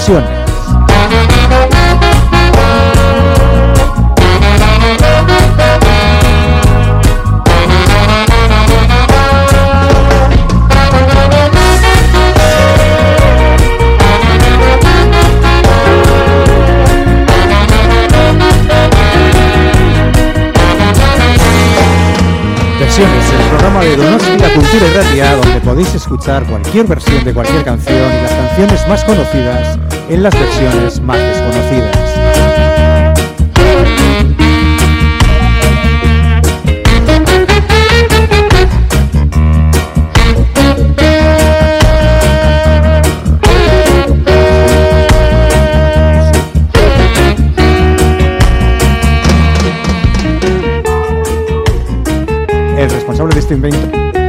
acciones. el programa de Donosti la Cultura Irradia, donde podéis escuchar cualquier versión de cualquier canción y las canciones más conocidas en las versiones más desconocidas. El responsable de este invento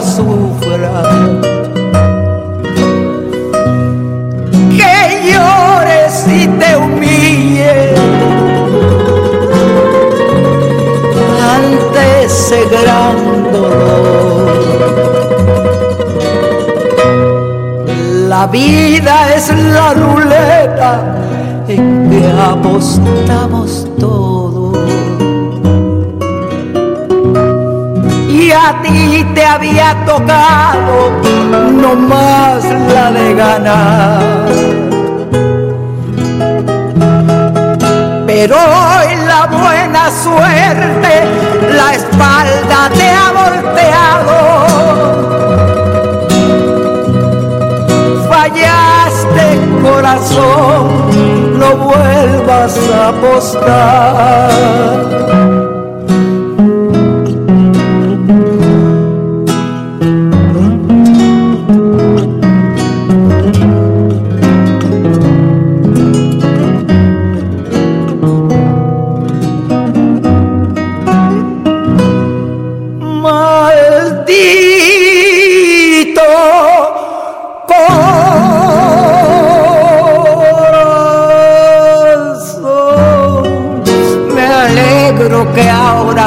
sufra. que llores y te humilles ante ese gran dolor. La vida es la ruleta en que apostamos todos. A ti te había tocado no más la de ganar. Pero hoy la buena suerte, la espalda te ha volteado. Fallaste corazón, no vuelvas a apostar.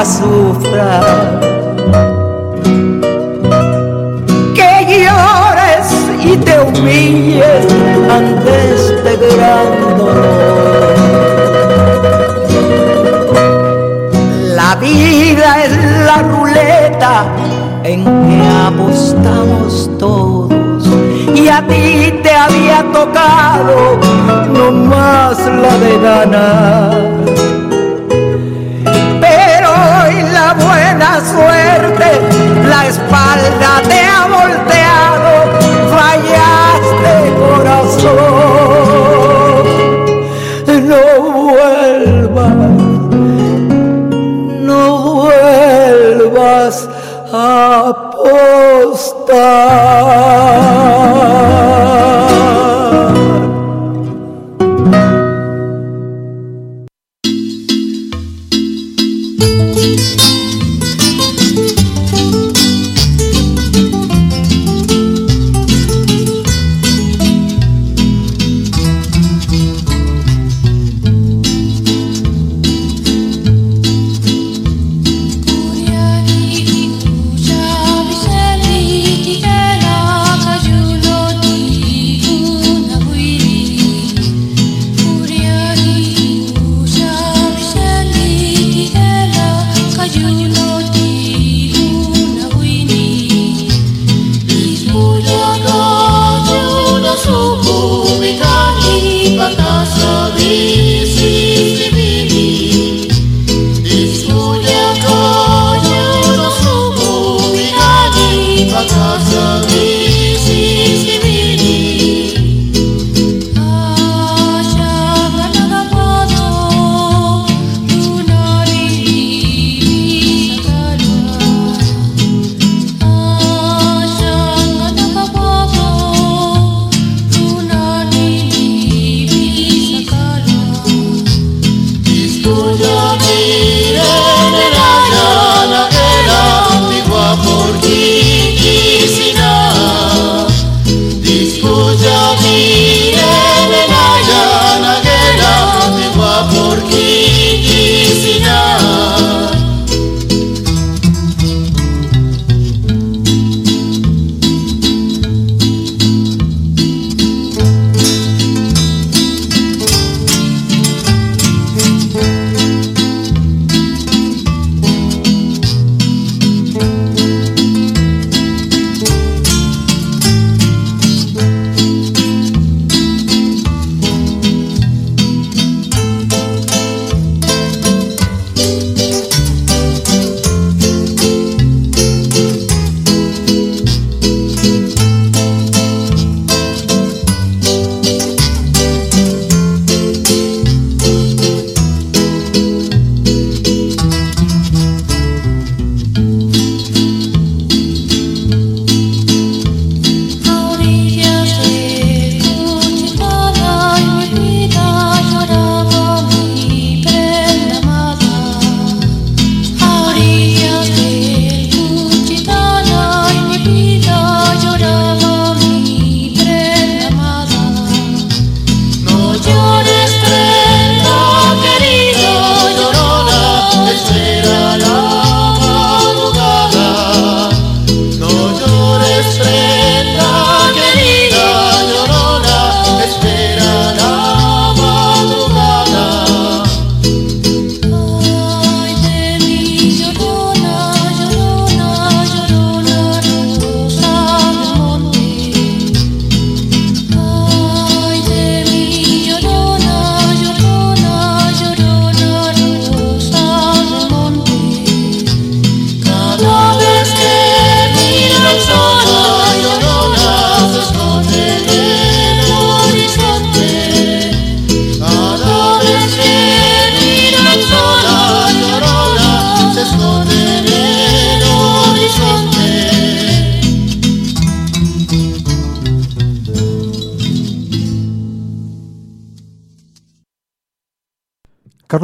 Sufra. Que llores y te humilles ante este gran dolor. La vida es la ruleta en que apostamos todos. Y a ti te había tocado no más la de ganar. Suerte, la espalda te ha volteado. Fallaste corazón.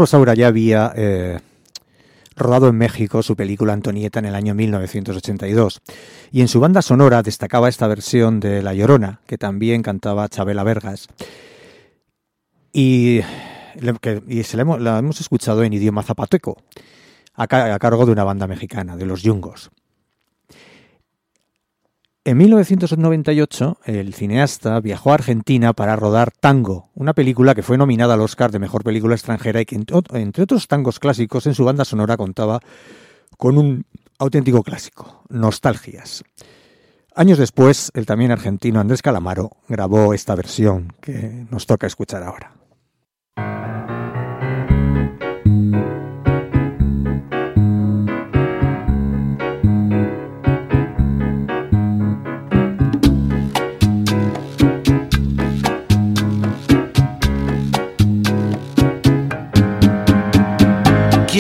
Carlos Saura ya había eh, rodado en México su película Antonieta en el año 1982 y en su banda sonora destacaba esta versión de La Llorona, que también cantaba Chabela Vergas. Y, la hemos, escuchado en idioma zapateco, a, a cargo de una banda mexicana, de los Yungos. En 1998, el cineasta viajó a Argentina para rodar Tango, una película que fue nominada al Oscar de Mejor Película Extranjera y que, entre ot- entre otros tangos clásicos, en su banda sonora contaba con un auténtico clásico, Nostalgias. Años después, el también argentino Andrés Calamaro grabó esta versión que nos toca escuchar ahora.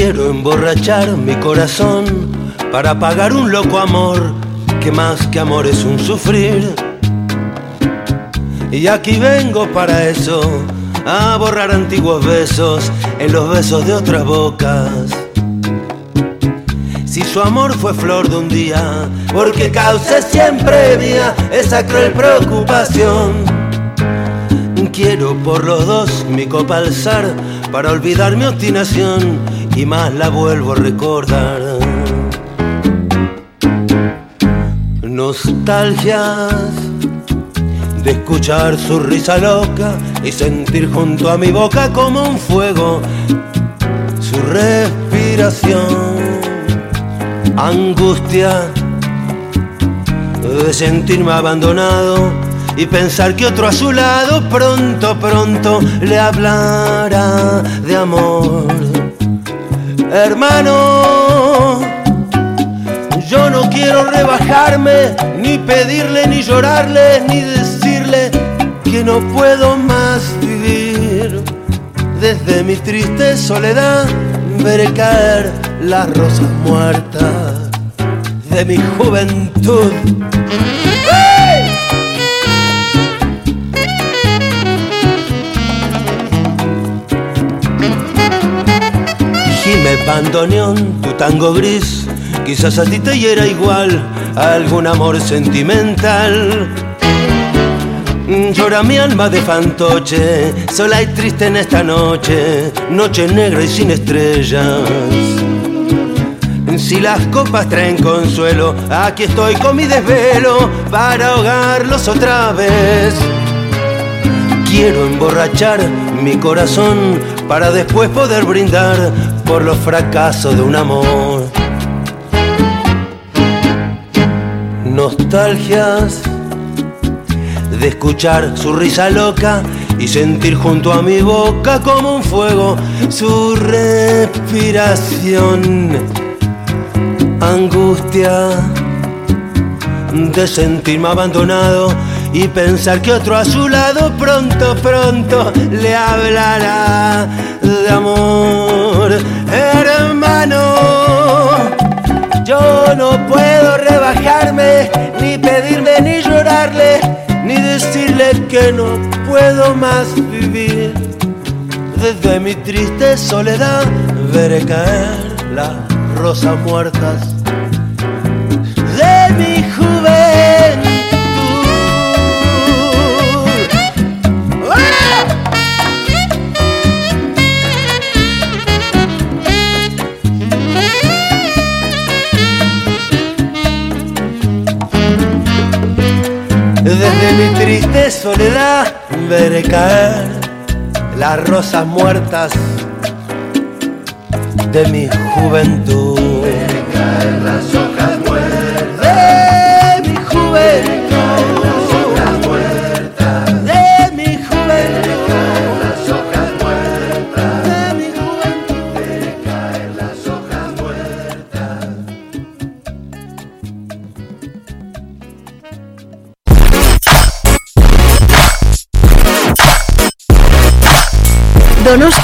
Quiero emborrachar mi corazón para pagar un loco amor que más que amor es un sufrir. Y aquí vengo para eso, a borrar antiguos besos en los besos de otras bocas. Si su amor fue flor de un día, porque cause siempre mía esa cruel preocupación. Quiero por los dos mi copa alzar para olvidar mi obstinación y más la vuelvo a recordar. Nostalgias de escuchar su risa loca y sentir junto a mi boca como un fuego su respiración. Angustia de sentirme abandonado y pensar que otro a su lado pronto, pronto le hablará de amor. Hermano, yo no quiero rebajarme, ni pedirle, ni llorarle, ni decirle que no puedo más vivir. Desde mi triste soledad veré caer las rosas muertas de mi juventud. Bandoneón, tu tango gris, quizás a ti te hiera igual algún amor sentimental. Llora mi alma de fantoche, sola y triste en esta noche, noche negra y sin estrellas. Si las copas traen consuelo, aquí estoy con mi desvelo para ahogarlos otra vez. Quiero emborrachar mi corazón para después poder brindar por los fracasos de un amor. Nostalgias de escuchar su risa loca y sentir junto a mi boca como un fuego su respiración. Angustia de sentirme abandonado y pensar que otro a su lado pronto, pronto le hablará de amor. Hermano, yo no puedo rebajarme, ni pedirme, ni llorarle, ni decirle que no puedo más vivir. Desde mi triste soledad veré caer las rosas muertas soledad veré caer las rosas muertas de mi juventud.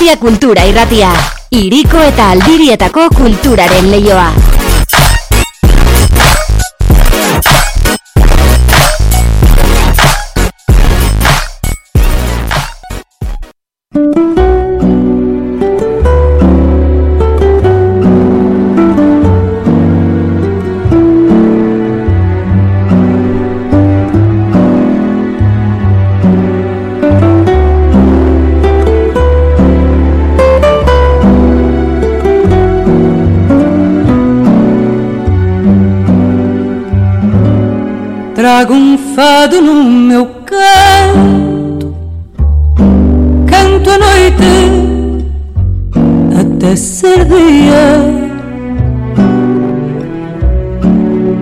Donostia Kultura Irratia. Iriko eta Aldirietako kulturaren leioa. Trago um fado no meu canto, canto a noite até ser dia.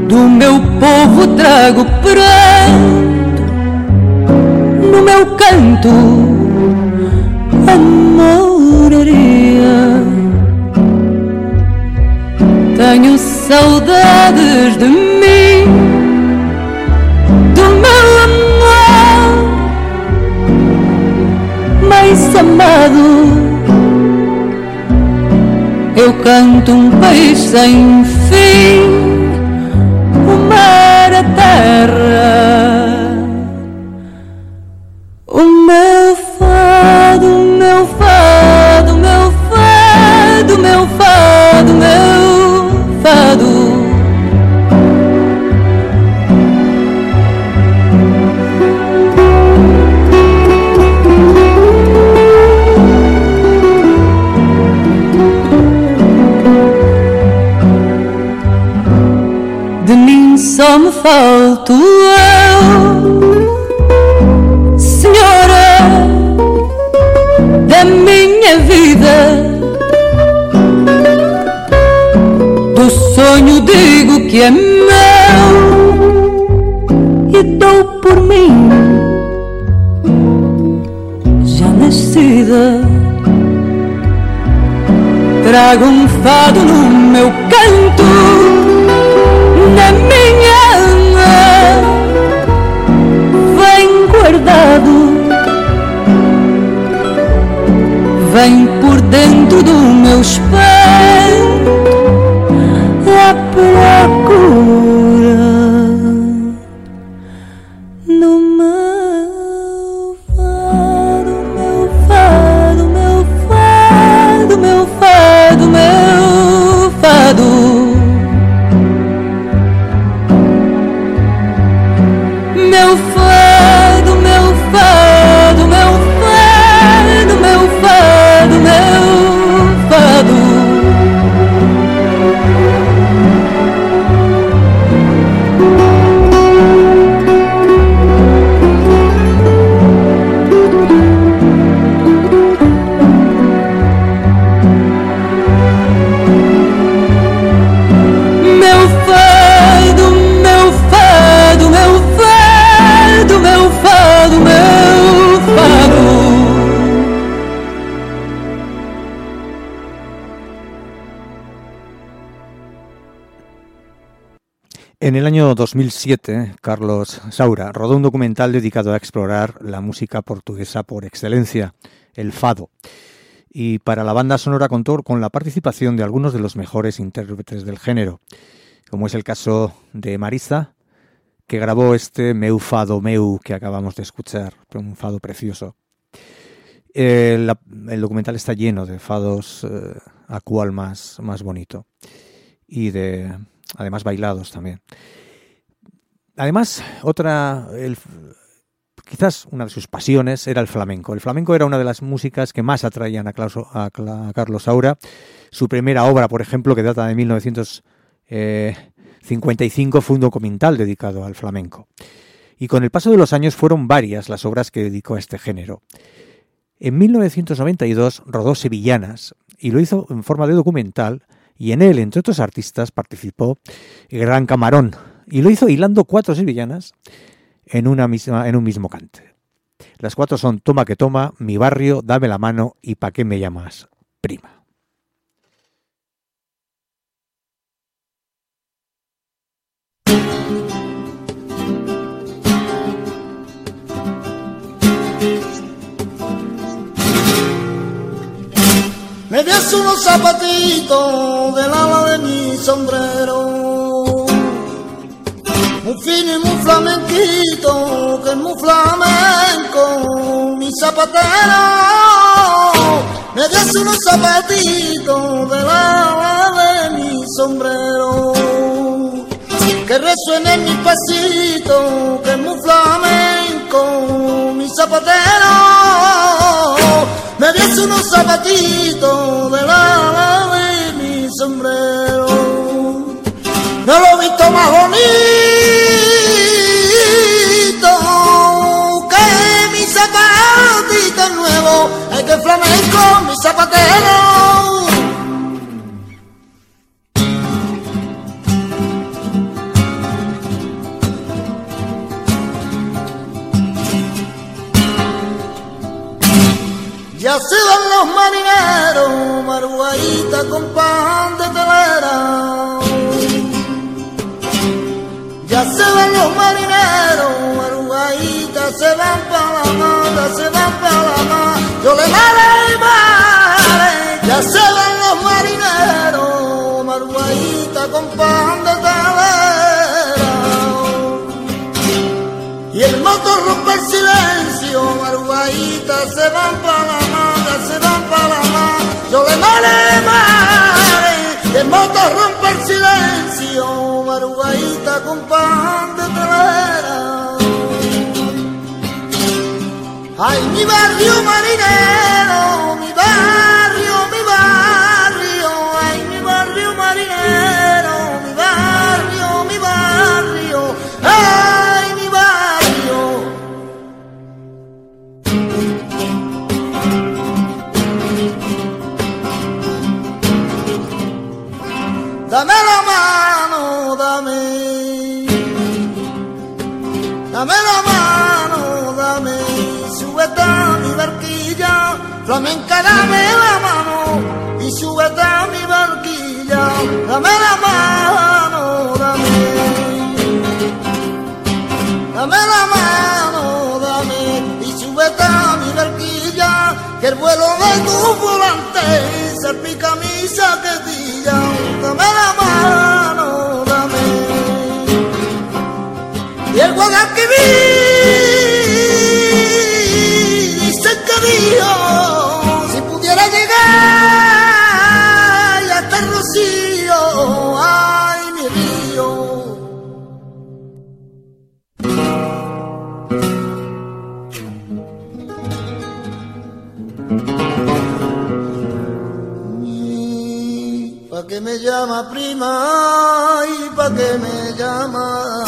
Do meu povo trago pranto, no meu canto a moraria. Tenho saudades de mim, amado. Eu canto um país sem fim, o mar, a terra. O meu fado, falto eu Senhora da minha vida. Do sonho digo que é meu e dou por mim já nascida. Trago um fado no meu canto, Vem por dentro do meu espelho A procura el año 2007, Carlos Saura rodó un documental dedicado a explorar la música portuguesa por excelencia, el fado. Y para la banda sonora contó con la participación de algunos de los mejores intérpretes del género, como es el caso de Marisa, que grabó este Meu Fado Meu que acabamos de escuchar, un fado precioso. El documental está lleno de fados eh, a cual más, más bonito y de además bailados también. Además, otra, quizás una de sus pasiones era el flamenco. El flamenco era una de las músicas que más atraían a, Carlos Saura. Su primera obra, por ejemplo, que data de 1955, fue un documental dedicado al flamenco. Y con el paso de los años fueron varias las obras que dedicó a este género. En 1992 rodó Sevillanas y lo hizo en forma de documental y en él, entre otros artistas, participó el Gran Camarón y lo hizo hilando cuatro sevillanas en, una misma, en un mismo cante. Las cuatro son Toma que toma, Mi barrio, Dame la mano y Pa' qué me llamas prima. Me dio unos zapatitos del ala de mi sombrero. Muy fino y muy flamenquito, que es muy flamenco, mi zapatero. Me dio unos zapatitos del ala de mi sombrero. Que resuene mi pasito, que es muy flamenco, mi zapatero des unos zapatitos de la de mi sombrero. No lo he visto más bonito que mis zapatitos nuevos. Hay que flamenco, mis zapateros. Ya se van los marineros, maruaita con pan de telera. Ya se van los marineros, maruaita, se van para la mar, se van para la mar. Yo le mare y ya se van los marineros, maruaita con pan de telera. Y el motor rompe el silencio, maruaita, se van para la Yo le mare, el motor rompe el silencio, maruaita con pan de telera. Ay, mi barrio marinero, Dame la mano, dame. Dame la mano, dame. Súbete a mi barquilla. Flamenca, dame la mano. Y súbete a mi barquilla. Dame la mano, dame. Dame la mano, dame. Y súbete a mi barquilla. Que el vuelo de tu volante salpica mi saquetilla. Dame la mano, dame. Y el Guadalquivir llama? ¿Y pa' qué me llama?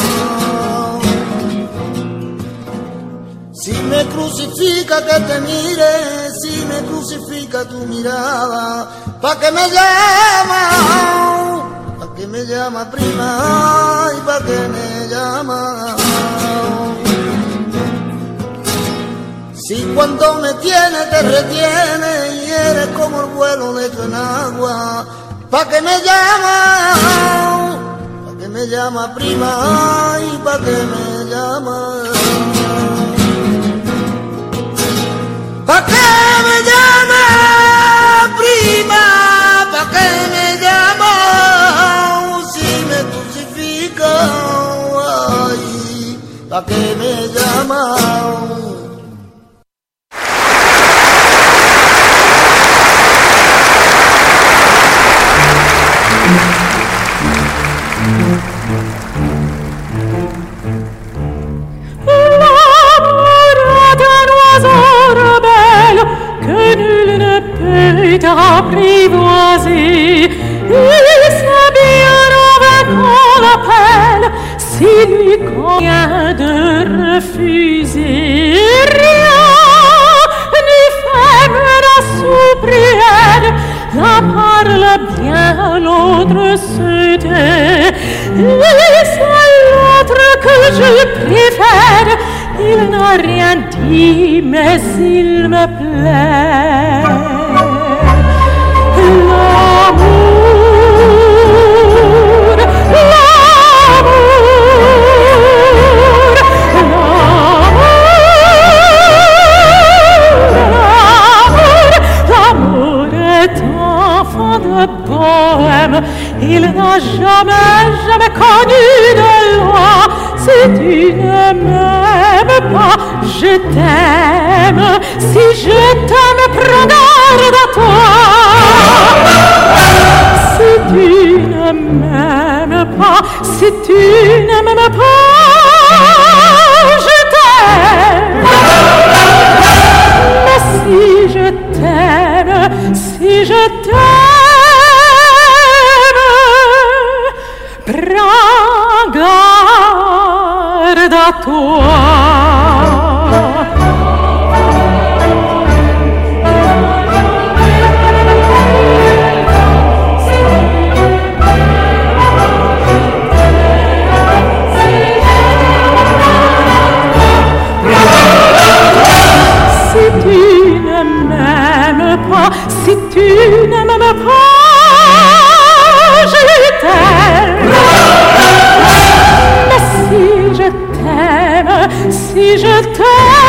Si me crucifica que te mire, si me crucifica tu mirada, ¿pa' qué me llama? ¿Pa' qué me llama prima? ¿Y pa' qué me llama? Si cuando me tiene te retiene y eres como el vuelo de tu enagua, ¿pa' qué me llama? ¿Pa' qué me llama prima? ¿Y pa' qué me llama? ¿Pa' qué me llama prima? ¿Pa' qué me llama? Si me crucifica, ay, ¿pa' qué me llama? Peut apprivoiser. Il sait bien avec qu'on l'appelle s'il lui convient de refuser. Rien ni femme n'a soupiré, l'un parle bien, l'autre se tait. Et c'est l'autre que je préfère. Il n'a rien dit, mais il me plaît. tu si je t'aime,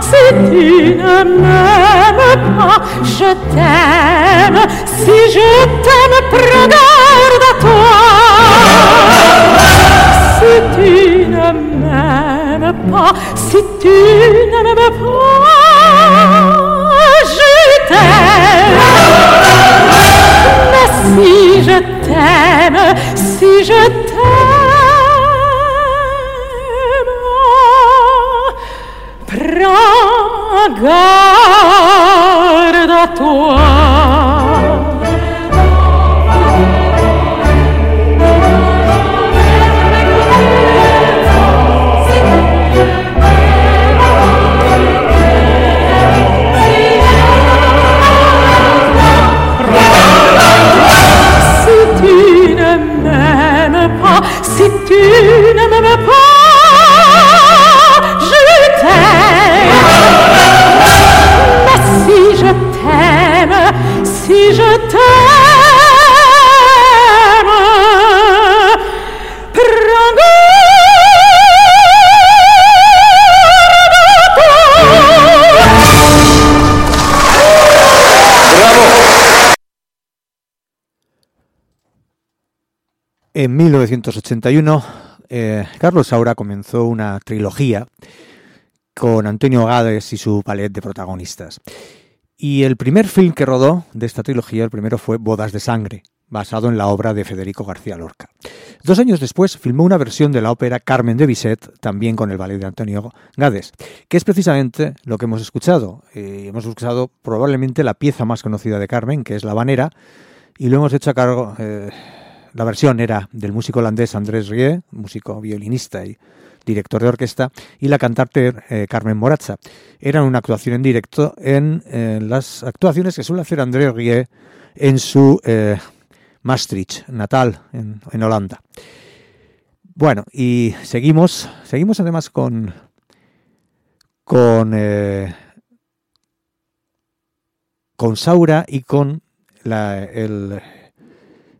Si tu ne m'aimes pas, je t'aime. Si je t'aime, prends garde à toi. Si tu ne m'aimes pas, si tu ne m'aimes pas, je t'aime. Mais si je t'aime, si je t'aime, guarda tua 1981, eh, Carlos Saura comenzó una trilogía con Antonio Gades y su palet de protagonistas. Y el primer film que rodó de esta trilogía, el primero fue Bodas de Sangre, basado en la obra de Federico García Lorca. Dos años después filmó una versión de la ópera Carmen de Bizet, también con el ballet de Antonio Gades, que es precisamente lo que hemos escuchado. Eh, hemos escuchado probablemente la pieza más conocida de Carmen, que es La Banera, y lo hemos hecho a cargo... eh, la versión era del músico holandés Andrés Rie, músico violinista y director de orquesta, y la cantante eh, Carmen Moratza. Era una actuación en directo en eh, las actuaciones que suele hacer Andrés Rie en su eh, Maastricht natal, en, Holanda. Bueno, y seguimos, seguimos además con, con, con Saura y con la, el,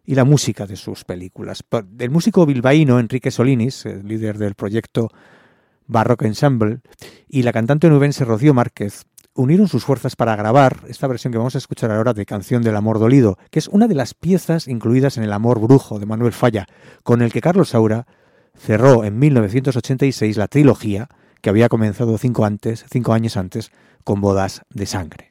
y la música de sus películas. El músico bilbaíno Enrique Solinis, el líder del proyecto Barrock Ensemble, y la cantante nubense Rocío Márquez unieron sus fuerzas para grabar esta versión que vamos a escuchar ahora de Canción del Amor Dolido, que es una de las piezas incluidas en El Amor Brujo de Manuel Falla, con el que Carlos Saura cerró en 1986 la trilogía que había comenzado cinco, antes, cinco años antes con Bodas de Sangre.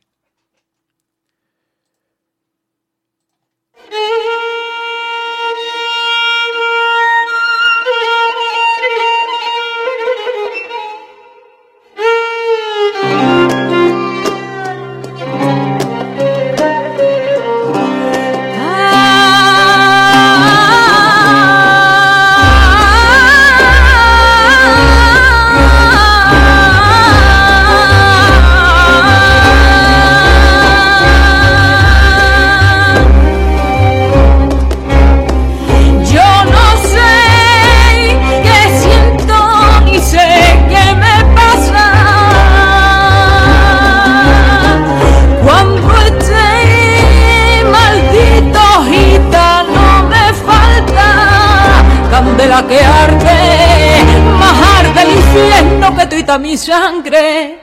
Candela que arde más arde el infierno que tú grita mi sangre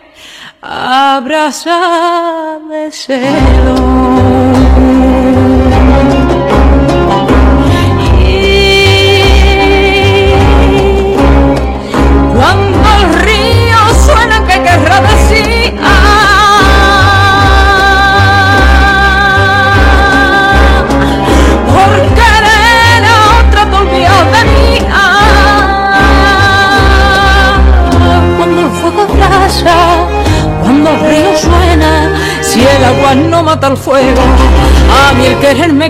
abraza de celo.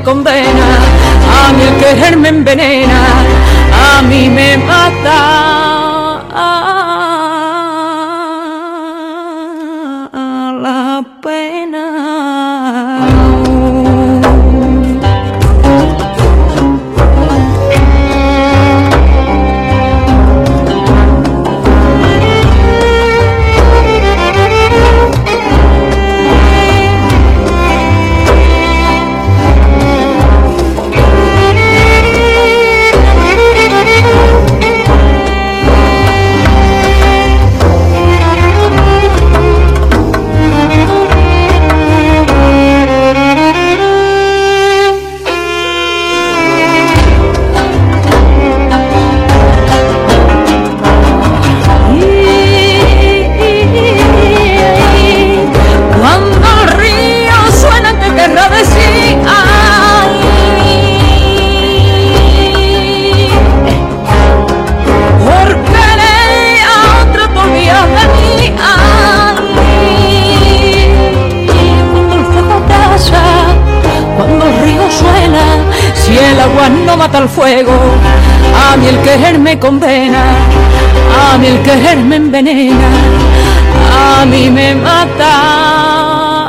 El mata el fuego, a mí el querer me condena, a mí el querer me envenena, a mí me mata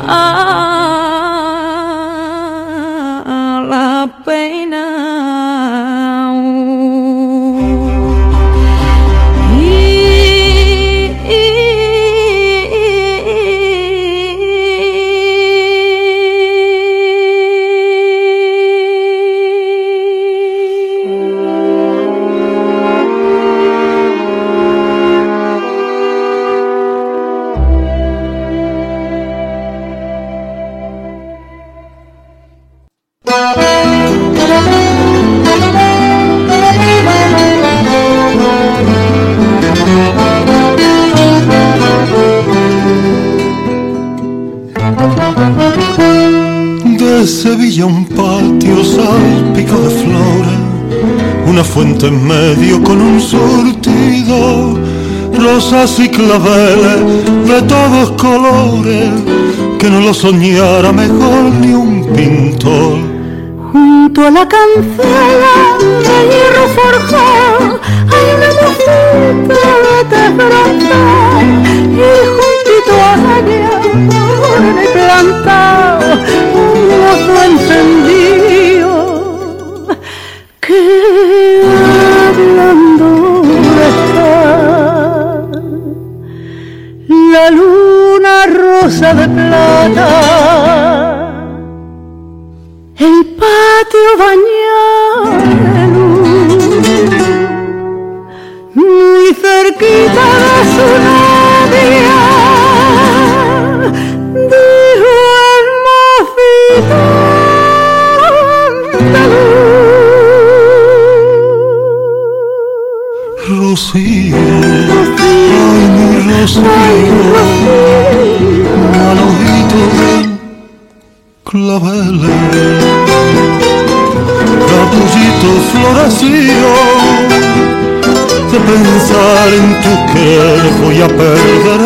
una fuente en medio con un surtido, rosas y claveles de todos colores, que no lo soñara mejor ni un pintor. Junto a la cancela de hierro forjado hay una mocita de tefronta y juntito a ella un plantado un mozo encendido rosa de plata. El patio bañado de luz, muy cerquita de su novia, dijo el mocito andaluz. Rocío, ay mi Rocío, claveles, capullito florecido, de pensar en tu que voy a perder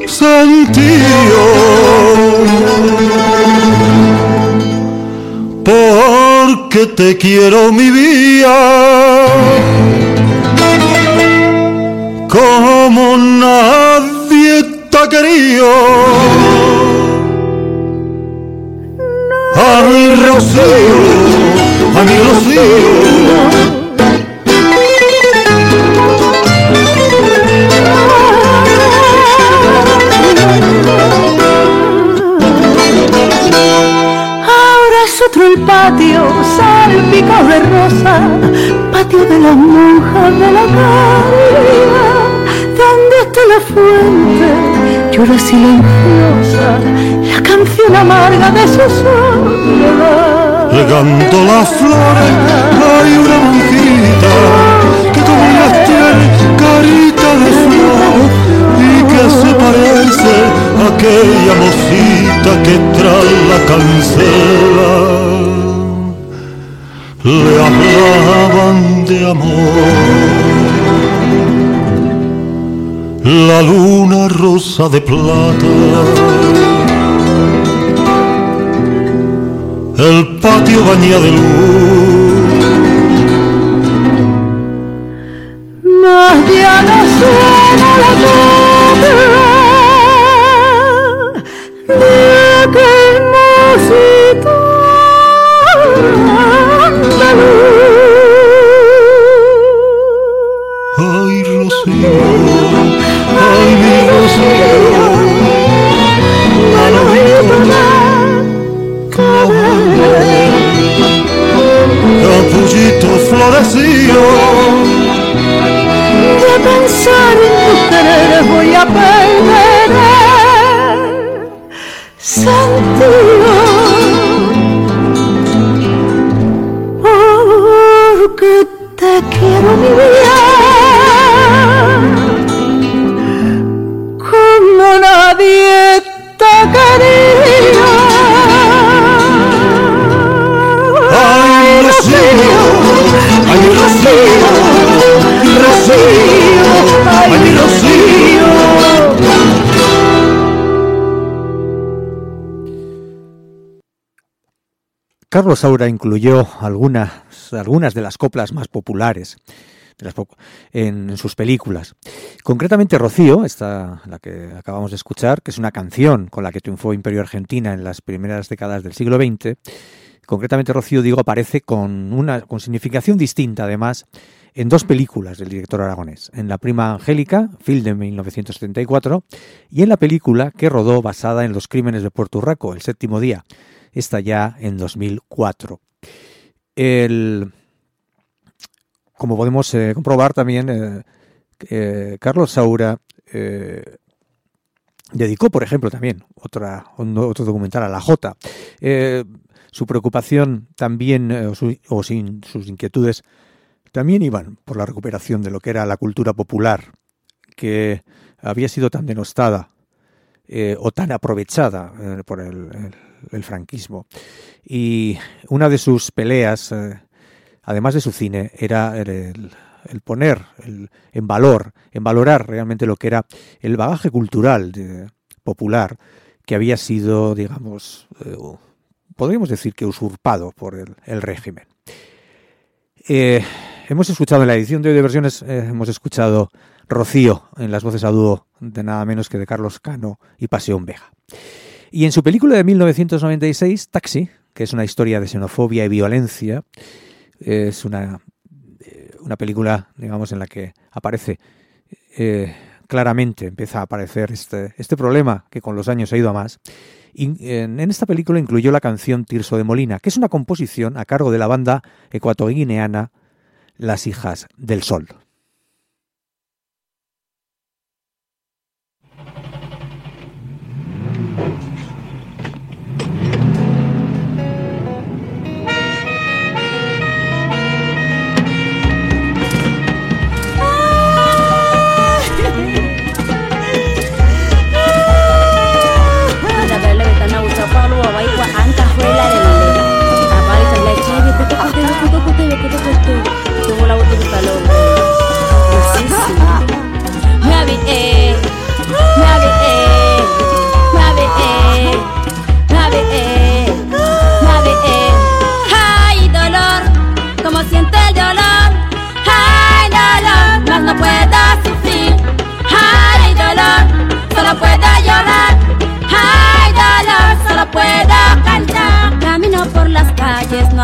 el sentido. Porque te quiero mi vida Llora silenciosa la canción amarga de su soledad. Regando las flores hay una monjita que como las tiene carita de flor y que se parece a aquella mocita que tras la cancela le hablaban de amor. La luna rosa de plata el patio baña de luz. Saura incluyó algunas, algunas de las coplas más populares en, sus películas. Concretamente Rocío, esta la que acabamos de escuchar, que es una canción con la que triunfó Imperio Argentina en las primeras décadas del siglo XX. Concretamente Rocío, digo, aparece con una con significación distinta, además, en dos películas del director aragonés. En La prima Angélica, film de 1974, y en la película que rodó basada en los crímenes de Puerto Rico, El séptimo día, esta ya en 2004. El, como podemos eh, comprobar también, eh, eh, Carlos Saura dedicó, por ejemplo, también otra, otro documental a la. Eh, su preocupación también, o, sin sus inquietudes, también iban por la recuperación de lo que era la cultura popular, que había sido tan denostada o tan aprovechada por el- el franquismo. Y una de sus peleas, eh, además de su cine, era el, poner el- en valor, en valorar realmente lo que era el bagaje cultural de- popular que había sido, digamos, eh, podríamos decir que usurpado por el, régimen. Eh, hemos escuchado en la edición de hoy de versiones, eh, hemos escuchado Rocío en las voces a dúo de nada menos que de Carlos Cano y Pasión Vega. Y en su película de 1996, Taxi, que es una historia de xenofobia y violencia, es una, eh, una película, digamos, en la que aparece eh, claramente, empieza a aparecer este, este problema que con los años ha ido a más. Y en, esta película incluyó la canción Tirso de Molina, que es una composición a cargo de la banda ecuatoguineana Las Hijas del Sol.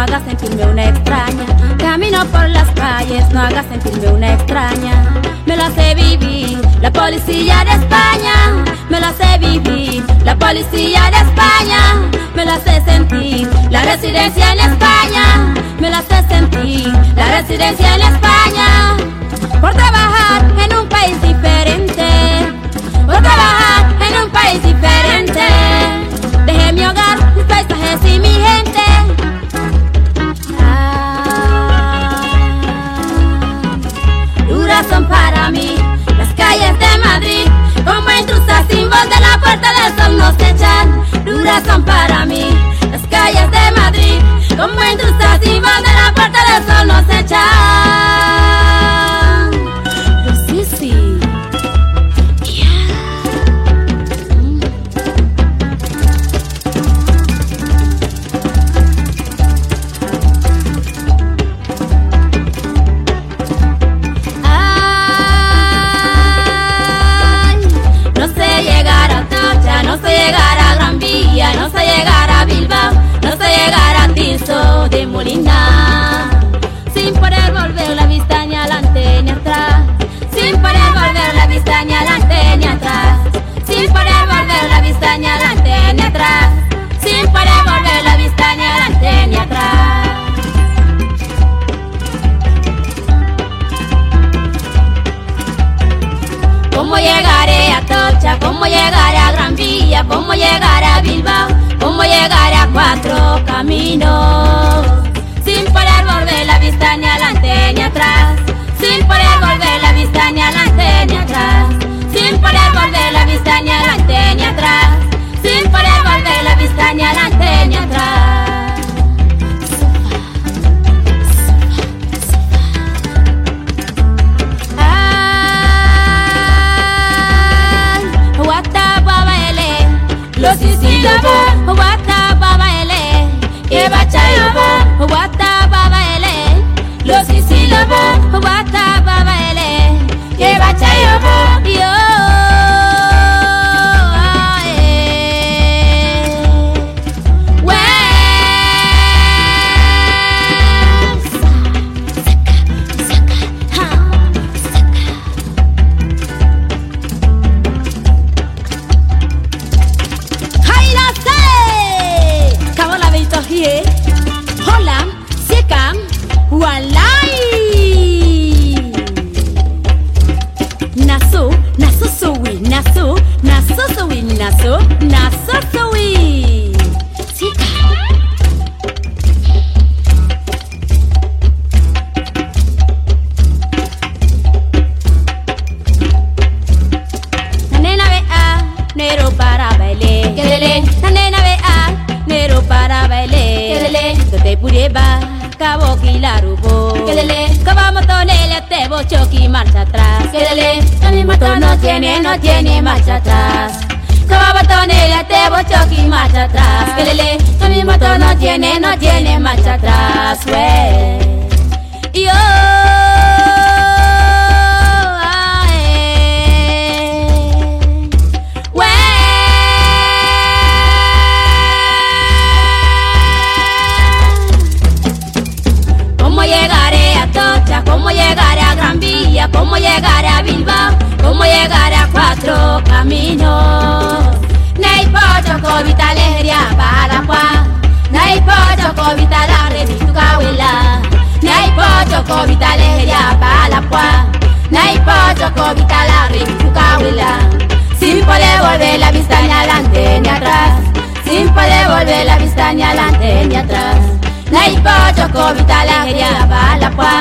no hagas sentirme una extraña. Camino por las calles, no hagas sentirme una extraña. Me lo hace vivir la policía de España. Me lo hace vivir la policía de España. Me lo hace sentir la residencia en España. Me lo hace sentir la residencia en España. Por trabajar en un país diferente. Por trabajar en un país diferente. Dejé mi hogar, mis paisajes y mi gente son para mí. Las calles de Madrid, como intrusas sin voz de la puerta del sol nos echan, duras son para mí. Las calles de Madrid, como intrusas sin voz de la puerta del sol nos echan. afuera, ni adelante, ni atrás. Naipo choko vitala geria balapua.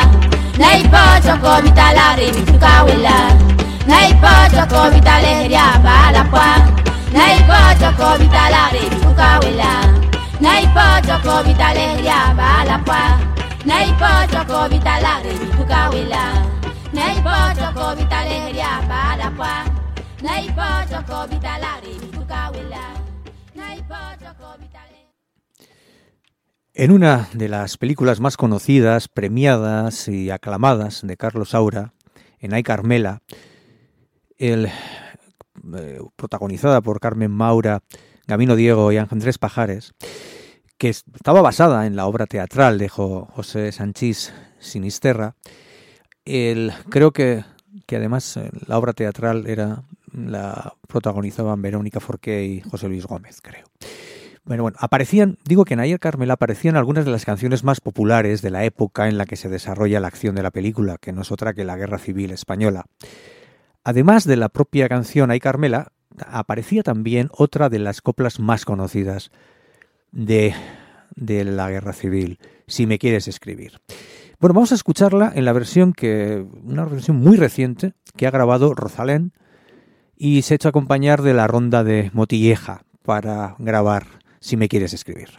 Naipo choko vitala rimituka wila. Naipo choko la geria balapua. Naipo choko vitala rimituka wila. Naipo choko vitala geria balapua. Naipo choko vitala rimituka wila. Naipo choko vitala geria balapua. Naipo choko vitala rimituka wila. Naipo choko vitala En una de las películas más conocidas, premiadas y aclamadas de Carlos Saura, en Ay Carmela, el, eh, protagonizada por Carmen Maura, Gabino Diego y Andrés Pajares, que es- estaba basada en la obra teatral de Jo- José Sanchís Sinisterra, el, creo que, que además eh, la obra teatral era la protagonizaban Verónica Forqué y José Luis Gómez, creo. Bueno, bueno, aparecían, digo que en Ayer Carmela aparecían algunas de las canciones más populares de la época en la que se desarrolla la acción de la película, que no es otra que la Guerra Civil Española. Además de la propia canción Ay Carmela, aparecía también otra de las coplas más conocidas de, la Guerra Civil, Si me quieres escribir. Bueno, vamos a escucharla en la versión que, una versión muy reciente que ha grabado Rosalén y se ha hecho acompañar de la ronda de Motilleja para grabar Si me quieres escribir.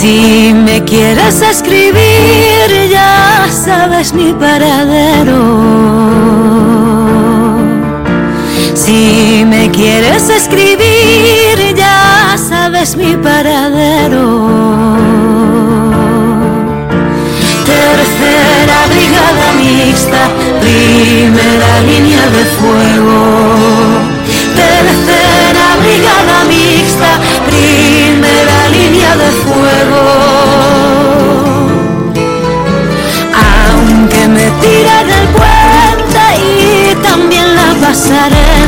Si me quieres escribir, sabes mi paradero. Si me quieres escribir, ya sabes mi paradero. Tercera brigada mixta, primera línea de fuego. Tercera brigada mixta, primera línea de fuego. La pasarela.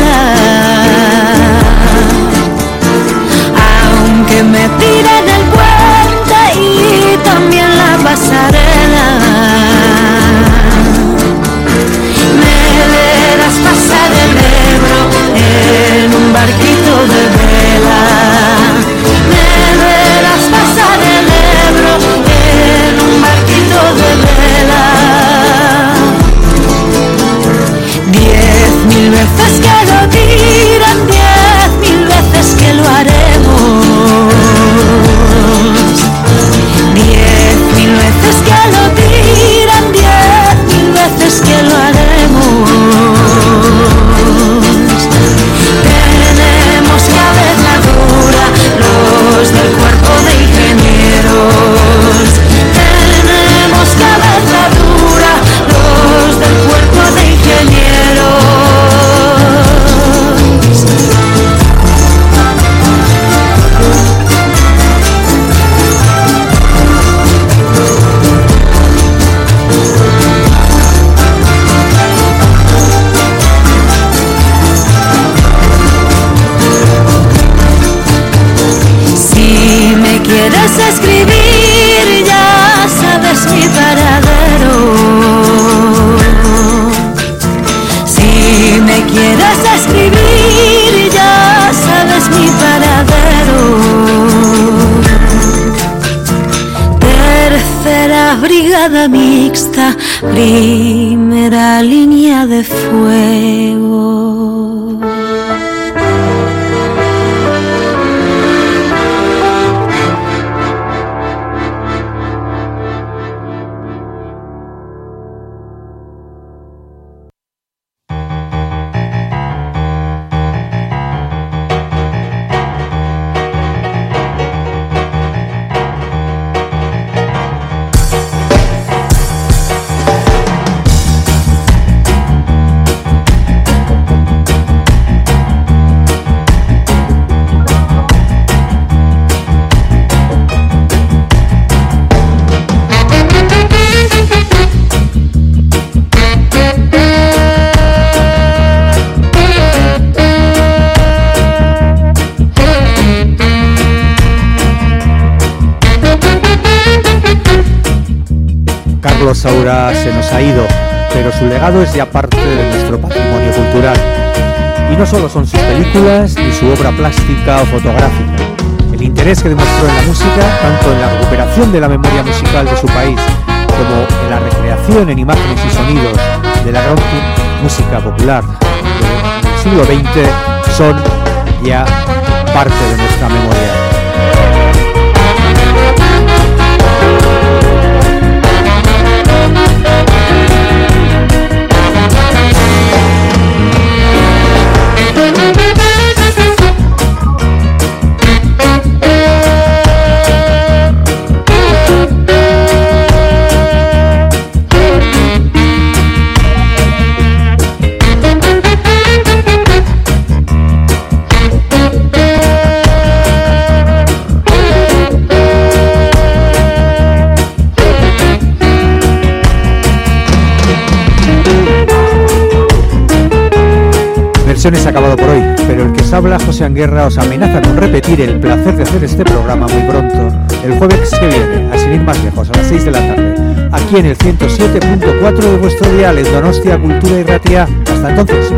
Carlos Saura se nos ha ido, pero su legado es ya parte de nuestro patrimonio cultural. Y no solo son sus películas ni su obra plástica o fotográfica. El interés que demostró en la música, tanto en la recuperación de la memoria musical de su país, como en la recreación en imágenes y sonidos de la gran música popular del siglo XX, son ya parte de nuestra memoria. Versiones acabado por hoy, pero el que os habla, José Anguerra, os amenaza con repetir el placer de hacer este programa muy pronto, el jueves que viene, a sin más lejos, a las 6 de la tarde, aquí en el 107.4 de vuestro dial, en Donostia, Cultura y Ratia. Hasta entonces.